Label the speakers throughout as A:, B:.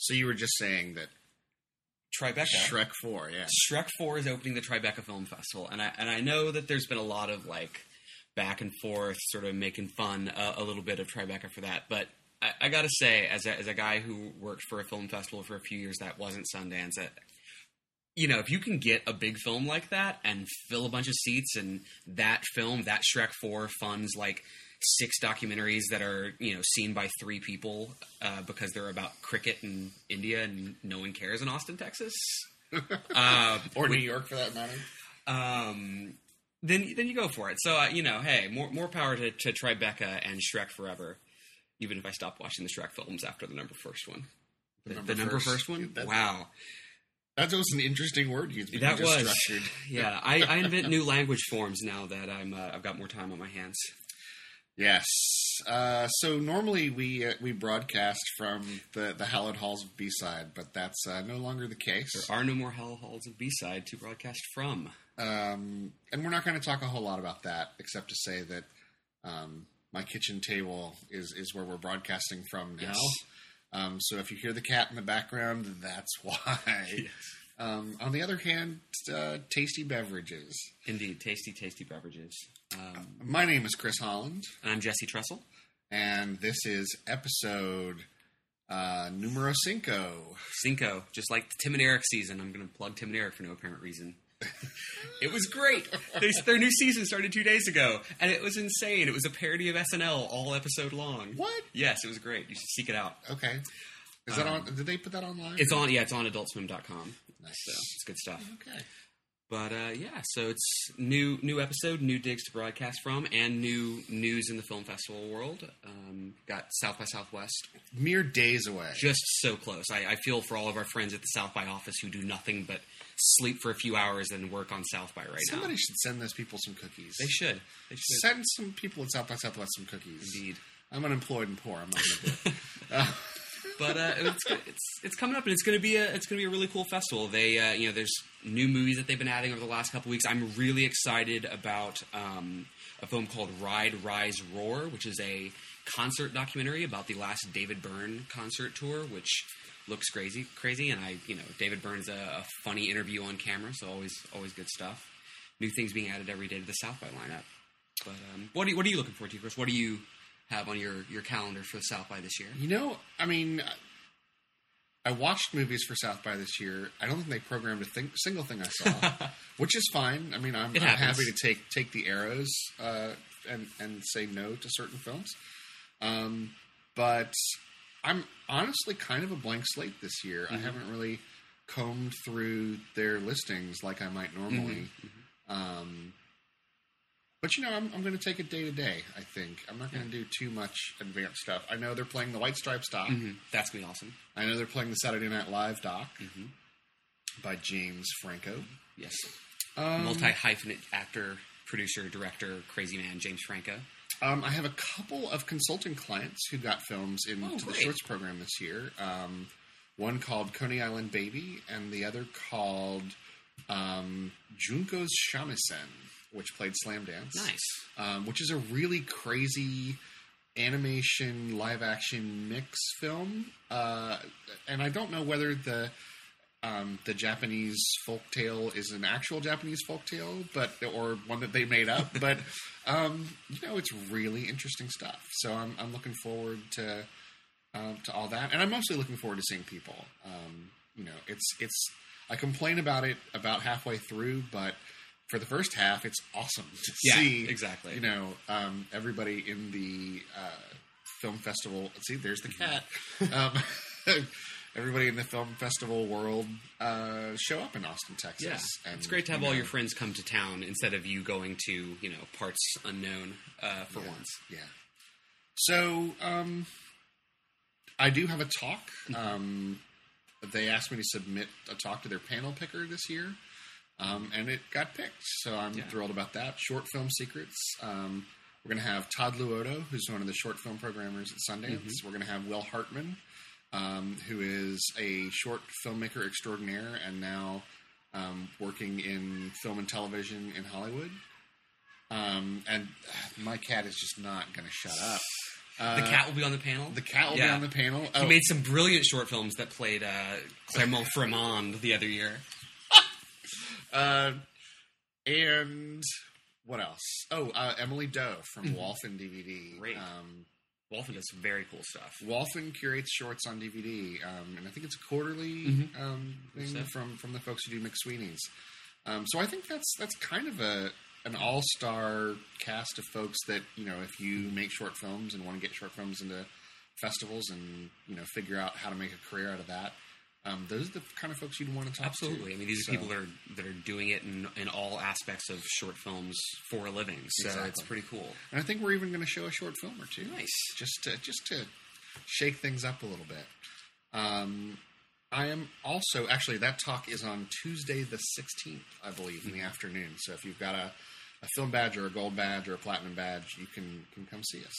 A: So you were just saying that
B: Tribeca.
A: Shrek Four, yeah.
B: Shrek Four is opening the Tribeca Film Festival, and I and I know that there's been a lot of like back and forth, sort of making fun uh, a little bit of Tribeca for that. But I, I got to say, as a, as a guy who worked for a film festival for a few years that wasn't Sundance, that you know, if you can get a big film like that and fill a bunch of seats, and that film, that Shrek Four, funds like six documentaries that are you know seen by three people uh, because they're about cricket in India and no one cares in Austin, Texas. uh,
A: or New York for that matter.
B: Um, then then you go for it. So uh, you know, hey, more more power to, to Tribeca and Shrek forever. Even if I stop watching the Shrek films after the number first one, the, the number, the number first, first one.
A: That,
B: wow,
A: that was an interesting word you used.
B: That was yeah. I, I invent new language forms now that I'm uh, I've got more time on my hands.
A: Yes. Uh, so normally we uh, we broadcast from the the hallowed halls of B side, but that's uh, no longer the case.
B: There are no more hallowed halls of B side to broadcast from.
A: Um, and we're not going to talk a whole lot about that, except to say that um, my kitchen table is is where we're broadcasting from now. Yes. Um, so if you hear the cat in the background, that's why. Yes. Um, on the other hand, uh, tasty beverages.
B: Indeed, tasty, tasty beverages.
A: Um, My name is Chris Holland.
B: I'm Jesse Trussell.
A: And this is episode uh, numero cinco.
B: Cinco, just like the Tim and Eric season. I'm going to plug Tim and Eric for no apparent reason. it was great. They, their new season started two days ago, and it was insane. It was a parody of SNL, all episode long.
A: What?
B: Yes, it was great. You should seek it out.
A: Okay. Is that um, on? Did they put that online?
B: It's on. Yeah, it's on AdultSwim.com. Nice. So it's good stuff.
A: Okay.
B: But uh, yeah, so it's new new episode, new digs to broadcast from, and new news in the film festival world. Um, got South by Southwest,
A: mere days away,
B: just so close. I, I, feel for all of our friends at the South by office who do nothing but sleep for a few hours and work on South by right
A: Somebody
B: now.
A: Somebody should send those people some cookies.
B: They should. They should
A: send some people at South by Southwest some cookies.
B: Indeed.
A: I'm unemployed and poor. I'm not
B: but uh, it's, it's it's coming up, and it's going to be a it's to be a really cool festival. They uh, you know there's new movies that they've been adding over the last couple weeks. I'm really excited about um, a film called Ride Rise Roar, which is a concert documentary about the last David Byrne concert tour, which looks crazy crazy. And I you know David Byrne's a, a funny interview on camera, so always always good stuff. New things being added every day to the South by lineup. But um, what are, what are you looking forward to, Chris? What are you have on your your calendar for South by this year?
A: You know, I mean, I watched movies for South by this year. I don't think they programmed a thing, single thing I saw, which is fine. I mean, I'm, I'm happy to take take the arrows uh, and and say no to certain films. Um, but I'm honestly kind of a blank slate this year. Mm-hmm. I haven't really combed through their listings like I might normally. Mm-hmm. Um, but you know, I'm, I'm going to take it day to day. I think I'm not going to do too much advanced stuff. I know they're playing the White Stripes doc.
B: Mm-hmm. That's gonna be awesome.
A: I know they're playing the Saturday Night Live doc mm-hmm. by James Franco.
B: Yes, um, multi hyphenate actor, producer, director, crazy man James Franco.
A: Um, I have a couple of consulting clients who got films into oh, the shorts program this year. Um, one called Coney Island Baby, and the other called um, Junko's Shamisen which played Slamdance.
B: Nice.
A: Um, which is a really crazy animation live action mix film. Uh, and I don't know whether the um, the Japanese folk tale is an actual Japanese folk tale, but or one that they made up. but um, you know, it's really interesting stuff. So I'm, I'm looking forward to uh, to all that, and I'm mostly looking forward to seeing people. Um, you know, it's it's I complain about it about halfway through, but for the first half, it's awesome to
B: yeah,
A: see
B: exactly.
A: You know, um, everybody in the uh, film festival. Let's See, there's the cat. um, everybody in the film festival world uh, show up in Austin, Texas.
B: Yeah. And, it's great to have all know, your friends come to town instead of you going to you know parts unknown uh, for
A: yeah,
B: once.
A: Yeah. So um, I do have a talk. Mm-hmm. Um, they asked me to submit a talk to their panel picker this year. Um, and it got picked. So I'm yeah. thrilled about that. Short Film Secrets. Um, we're going to have Todd Luoto, who's one of the short film programmers at Sundance. Mm-hmm. We're going to have Will Hartman, um, who is a short filmmaker extraordinaire and now um, working in film and television in Hollywood. Um, and uh, my cat is just not going to shut up.
B: Uh, the cat will be on the panel.
A: The cat will yeah. be on the panel.
B: Oh. He made some brilliant short films that played uh, Clermont-Ferrand the other year.
A: Uh, and what else? Oh, uh, Emily Doe from mm-hmm. Wholphin DVD.
B: Great. Um, Wholphin does very cool stuff.
A: Wholphin curates shorts on DVD, um, and I think it's a quarterly mm-hmm. um, thing so. from from the folks who do McSweeney's. Um, so I think that's that's kind of a an all star cast of folks that you know if you make short films and want to get short films into festivals and you know figure out how to make a career out of that. Um, those are the kind of folks you'd want to talk
B: Absolutely.
A: to.
B: Absolutely. I mean, these so. are people that are that are doing it in, in all aspects of short films for a living. So exactly. it's pretty cool.
A: And I think we're even going to show a short film or two.
B: Nice.
A: Just to just to shake things up a little bit. Um, I am also actually that talk is on Tuesday the sixteenth, I believe, in the mm-hmm. afternoon. So if you've got a, a film badge or a gold badge or a platinum badge, you can can come see us.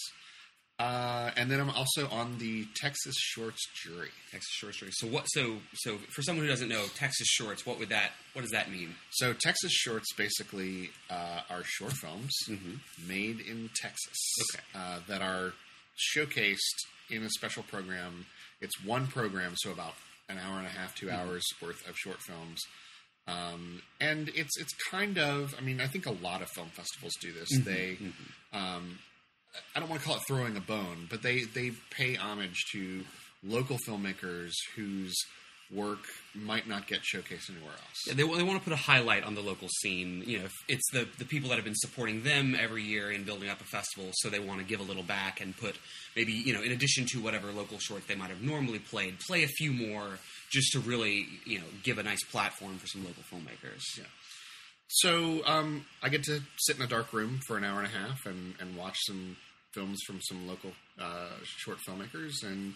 A: Uh, and then I'm also on the Texas Shorts jury.
B: Texas Shorts jury. So what? So so for someone who doesn't know Texas Shorts, what would that? What does that mean?
A: So Texas Shorts basically uh, are short films mm-hmm. made in Texas
B: okay.
A: uh, that are showcased in a special program. It's one program, so about an hour and a half, 2 mm-hmm. hours worth of short films. Um, and it's it's kind of I mean I think a lot of film festivals do this. Mm-hmm. They mm-hmm. um, I don't want to call it throwing a bone, but they they pay homage to local filmmakers whose work might not get showcased anywhere else.
B: Yeah, they, they want to put a highlight on the local scene. You know, it's the the people that have been supporting them every year in building up a festival, so they want to give a little back and put maybe you know, in addition to whatever local short they might have normally played, play a few more just to really you know give a nice platform for some local filmmakers.
A: Yeah. So um, I get to sit in a dark room for an hour and a half and, and watch some films from some local uh, short filmmakers, and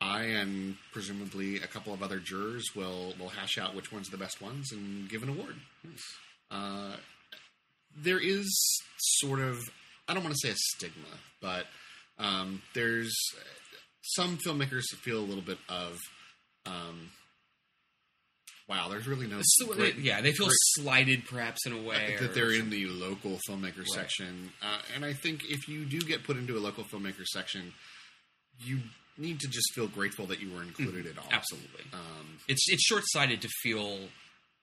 A: I and presumably a couple of other jurors will will hash out which ones are the best ones and give an award. Uh, there is sort of I don't want to say a stigma, but um, there's some filmmakers feel a little bit of um, wow, there's really no.
B: So, great, yeah, they feel great, slighted perhaps in a way
A: that they're in the local filmmaker right. section, uh, and I think if you do get put into a local filmmaker section, you need to just feel grateful that you were included mm, at all.
B: Absolutely, um, it's it's short sighted to feel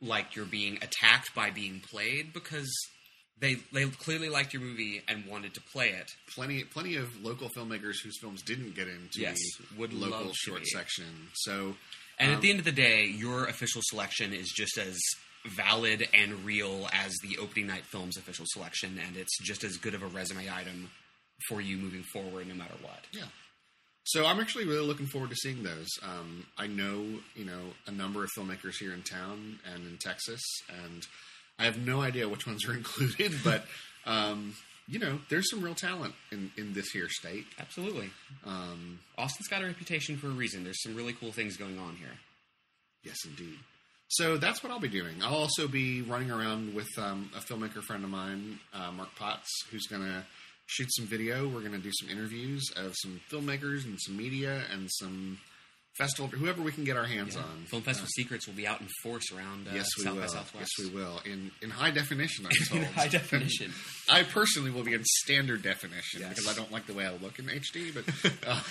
B: like you're being attacked by being played because they they clearly liked your movie and wanted to play it.
A: Plenty plenty of local filmmakers whose films didn't get into
B: yes,
A: the would local short section. So
B: and um, at the end of the day, your official selection is just as valid and real as the opening night film's official selection, and it's just as good of a resume item for you moving forward, no matter what.
A: Yeah. So I'm actually really looking forward to seeing those. Um, I know, you know, a number of filmmakers here in town and in Texas, and I have no idea which ones are included, but um, you know, there's some real talent in, in this here state.
B: Absolutely. Um, Austin's got a reputation for a reason. There's some really cool things going on here.
A: Yes, indeed. So that's what I'll be doing. I'll also be running around with um, a filmmaker friend of mine, uh, Mark Potts, who's going to shoot some video. We're going to do some interviews of some filmmakers and some media and some festival, whoever we can get our hands yeah. on.
B: Film Festival uh, Secrets will be out in force around uh, yes, we South
A: will.
B: by Southwest.
A: Yes, we will. In in high definition, I'm told.
B: in high definition.
A: I personally will be in standard definition yes. because I don't like the way I look in HD. But uh,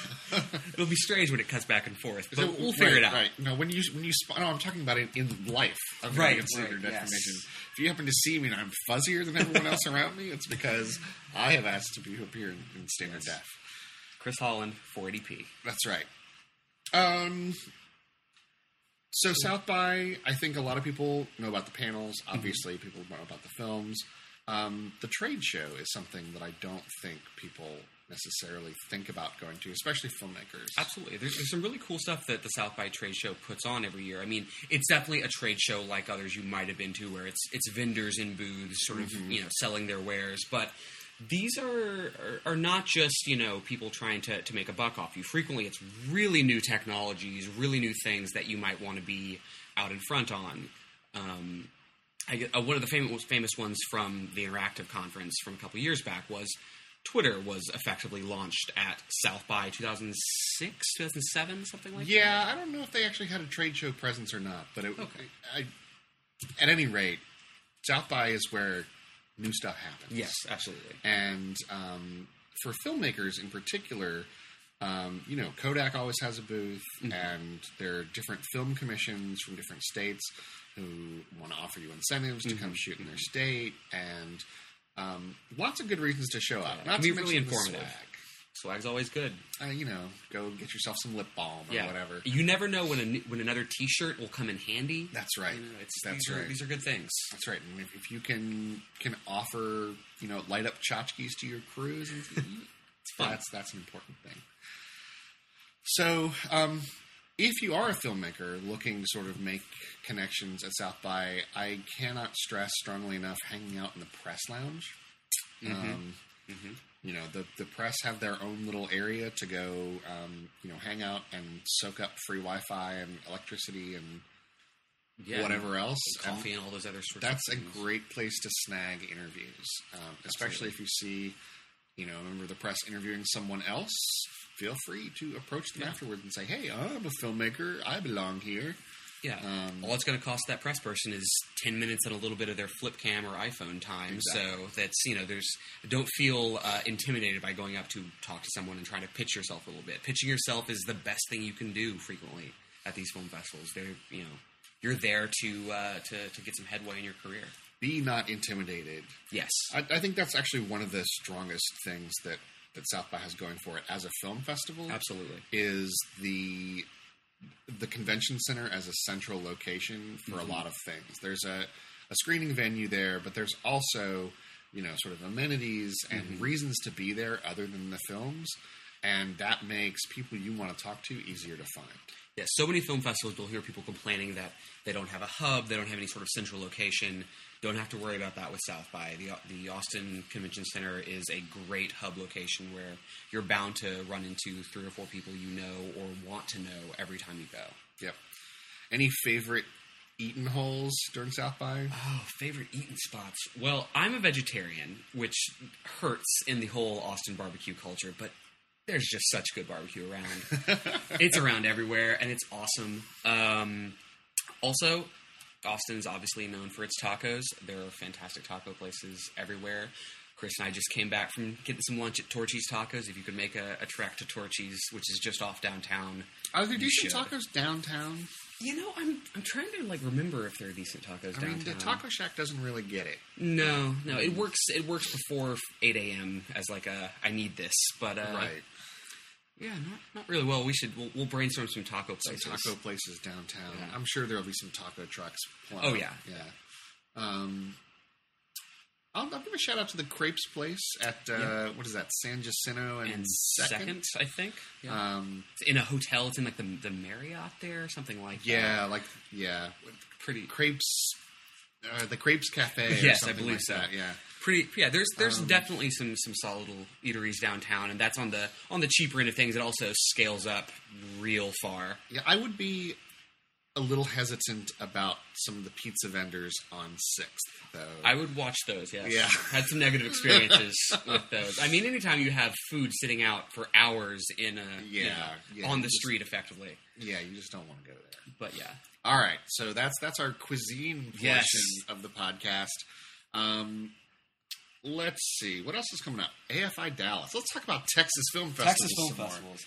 B: it'll be strange when it cuts back and forth. But so, we'll figure right, it out.
A: Right. No, when you when you sp- no, I'm talking about it in life. I'm
B: right.
A: In standard right, definition. Yes. If you happen to see me and I'm fuzzier than everyone else around me, it's because I have asked to be appear in, in standard yes. def.
B: Chris Holland, 480p.
A: That's right. Um, so South by, I think a lot of people know about the panels. Mm-hmm. Obviously, mm-hmm. people know about the films. Um, the trade show is something that I don't think people necessarily think about going to, especially filmmakers.
B: Absolutely, there's, there's, some really cool stuff that the South by Trade Show puts on every year. I mean, it's definitely a trade show like others you might have been to, where it's it's vendors in booths, sort of mm-hmm. you know selling their wares, but these are, are, are not just you know people trying to, to make a buck off you. Frequently, it's really new technologies, really new things that you might want to be out in front on. Um, I, uh, one of the famous famous ones from the interactive conference from a couple years back was Twitter was effectively launched at South by 2006, 2007, something like
A: yeah,
B: that.
A: Yeah, I don't know if they actually had a trade show presence or not, but it, okay. I, at any rate, South by is where new stuff happens.
B: Yes, absolutely.
A: And um, for filmmakers in particular, um, you know, Kodak always has a booth, mm-hmm. and there are different film commissions from different states who want to offer you incentives mm-hmm. to come shoot in their state, and um, lots of good reasons to show up.
B: Yeah, Not to be really informative. Swag. Swag's always good.
A: Uh, you know, go get yourself some lip balm or yeah. whatever.
B: You never know when a, when another T-shirt will come in handy.
A: That's right.
B: You know,
A: That's
B: these
A: right.
B: Are, these are good things.
A: That's right. And if, if, you can can offer you know light up tchotchkes to your crews, it's. That's that's an important thing. So, um, if you are a filmmaker looking to sort of make connections at South by, I cannot stress strongly enough hanging out in the press lounge. Mm-hmm. Um, mm-hmm you know the the press have their own little area to go um, you know hang out and soak up free Wi-Fi and electricity and yeah, whatever else
B: and coffee and, and, all those other sorts.
A: That's a great place to snag interviews, um, especially if you see you know remember the press interviewing someone else. Feel free to approach them yeah. afterwards and say, "Hey, I'm a filmmaker. I belong here."
B: Yeah. Um, All it's going to cost that press person is 10 minutes and a little bit of their flip cam or iPhone time. Exactly. So that's, you know, there's, don't feel uh, intimidated by going up to talk to someone and trying to pitch yourself a little bit. Pitching yourself is the best thing you can do frequently at these film festivals. They're, you know, you're there to, uh, to, to get some headway in your career.
A: Be not intimidated.
B: Yes.
A: I, I think that's actually one of the strongest things that that South by has going for it as a film festival.
B: Absolutely.
A: Is the the convention center as a central location for mm-hmm. a lot of things. There's a, a screening venue there, but there's also you know sort of amenities and mm-hmm. reasons to be there other than the films, and that makes people you want to talk to easier to find.
B: Yeah, so many film festivals, you'll hear people complaining that they don't have a hub, they don't have any sort of central location. Don't have to worry about that with South by. The, the Austin Convention Center is a great hub location where you're bound to run into three or four people you know or want to know every time you go.
A: Yep. Any favorite eating holes during South by?
B: Oh, favorite eating spots. Well, I'm a vegetarian, which hurts in the whole Austin barbecue culture, but there's just such good barbecue around. it's around everywhere, and it's awesome. Um, also, Austin's obviously known for its tacos. There are fantastic taco places everywhere. Chris and I just came back from getting some lunch at Torchy's Tacos. If you could make a, a trek to Torchy's, which is just off downtown,
A: are there decent should. tacos downtown?
B: You know, I'm I'm trying to like remember if there are decent tacos I downtown. Mean,
A: the Taco Shack doesn't really get it.
B: No, no, it works. It works before eight a.m. as like a I need this, but uh,
A: right.
B: Yeah, not, not really. Well, we should we'll, we'll brainstorm some taco places.
A: Some taco places downtown. Yeah. I'm sure there'll be some taco trucks.
B: Oh yeah,
A: yeah. Um, I'll, I'll, give a shout out to the Crepes Place at uh, yeah. what is that San Jacinto and,
B: and
A: second? second?
B: I think.
A: Yeah. Um,
B: it's in a hotel. It's in like the the Marriott there, or something like
A: yeah, that. like yeah,
B: pretty
A: crepes. Uh, the Crepes Cafe.
B: yes, I believe
A: like
B: so.
A: That, yeah
B: pretty yeah there's there's um, definitely some some solid little eateries downtown and that's on the on the cheaper end of things it also scales up real far
A: yeah i would be a little hesitant about some of the pizza vendors on sixth though
B: i would watch those yes
A: yeah
B: had some negative experiences with those i mean anytime you have food sitting out for hours in a yeah, you know, yeah on the just, street effectively
A: yeah you just don't want to go there
B: but yeah
A: all right so that's that's our cuisine portion yes. of the podcast um, let's see what else is coming up. AFI Dallas. Let's talk about Texas Film Festivals.
B: Texas Film Festivals.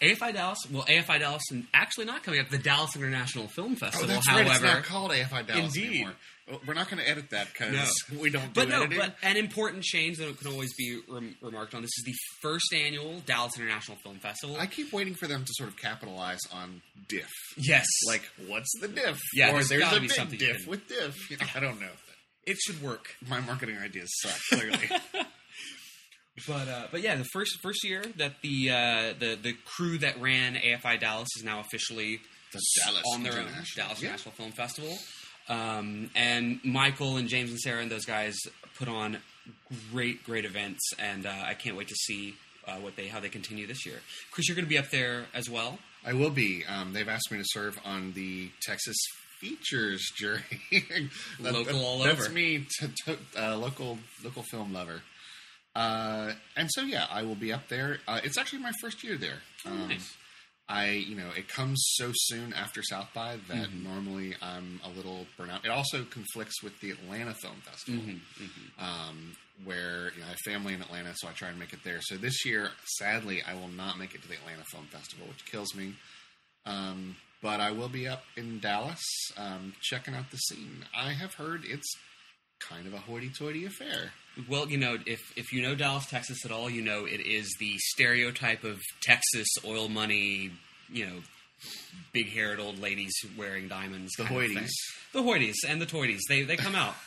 B: AFI Dallas. Well, AFI Dallas, and actually not coming up. The Dallas International Film oh, Festival.
A: Oh,
B: however,
A: right. It's not called AFI Dallas Indeed. anymore. We're not going to edit that because no. we don't. Do
B: but no, editing. but an important change that can always be rem- remarked on. This is the first annual Dallas International Film Festival.
A: I keep waiting for them to sort of capitalize on diff.
B: Yes,
A: like what's the diff?
B: Yeah,
A: or
B: there's,
A: there's
B: a big
A: diff can... with diff. You know, I don't know.
B: It should work.
A: My marketing ideas suck. Clearly.
B: but uh, but yeah, the first first year that the uh, the the crew that ran AFI Dallas is now officially
A: the Dallas
B: on their own Dallas yeah. National Film Festival. Um, and Michael and James and Sarah and those guys put on great great events, and uh, I can't wait to see uh, what they how they continue this year. Chris, you're going to be up there as well.
A: I will be. Um, they've asked me to serve on the Texas features jury.
B: that, local that, all
A: that's
B: over.
A: me, to, to, uh, local local film lover. Uh, and so yeah, I will be up there. Uh, it's actually my first year there.
B: Oh, um, nice.
A: I, you know, it comes so soon after South by that mm-hmm. normally I'm a little burnout. It also conflicts with the Atlanta Film Festival, mm-hmm, mm-hmm. Um, where you know, I have family in Atlanta, so I try and make it there. So this year, sadly, I will not make it to the Atlanta Film Festival, which kills me. Um, but I will be up in Dallas um, checking out the scene. I have heard it's kind of a hoity-toity affair.
B: Well, you know, if if you know Dallas, Texas at all, you know it is the stereotype of Texas oil money, you know, big-haired old ladies wearing diamonds.
A: The hoities,
B: the hoities, and the toities. They they come out.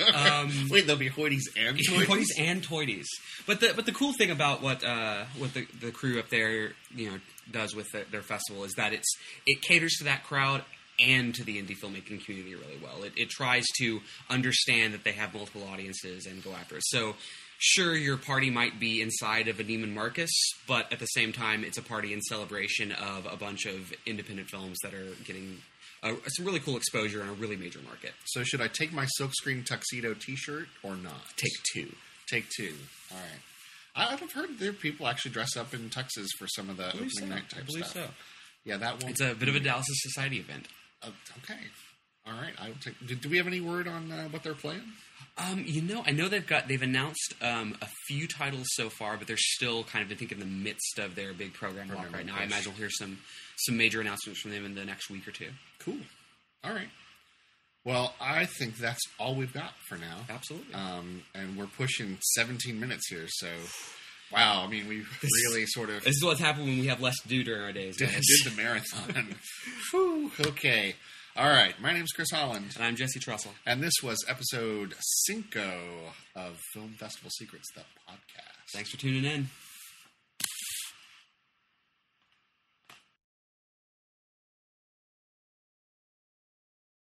A: Um, Wait, there'll be hoities and toities?
B: hoities and toities. But the but the cool thing about what uh, what the, the crew up there you know does with the, their festival is that it's it caters to that crowd and to the indie filmmaking community really well. It, it tries to understand that they have multiple audiences and go after it. So, sure, your party might be inside of a Neiman Marcus, but at the same time, it's a party in celebration of a bunch of independent films that are getting uh, some really cool exposure in a really major market.
A: So, should I take my silkscreen tuxedo T-shirt or not?
B: Take two.
A: Take two. All right. I've heard there are people actually dress up in tuxes for some of the opening so. night type stuff. So. Yeah, that one.
B: It's a bit of a Dallas Society event.
A: Uh, okay. All right. I will take. Do, do, we have any word on uh, what they're playing?
B: Um, you know, I know they've got they've announced um, a few titles so far, but they're still kind of I think in the midst of their big program, right now. I imagine we'll hear some some major announcements from them in the next week or two.
A: Cool. All right. Well, I think that's all we've got for now.
B: Absolutely.
A: Um, and we're pushing 17 minutes here, so wow. I mean, we really sort of
B: this is what's happened when we have less to do during our days.
A: Did, did the marathon. Whew, okay. All right. My name's Chris Holland.
B: And I'm Jesse Trussell.
A: And this was episode Cinco of Film Festival Secrets, the podcast.
B: Thanks for tuning in.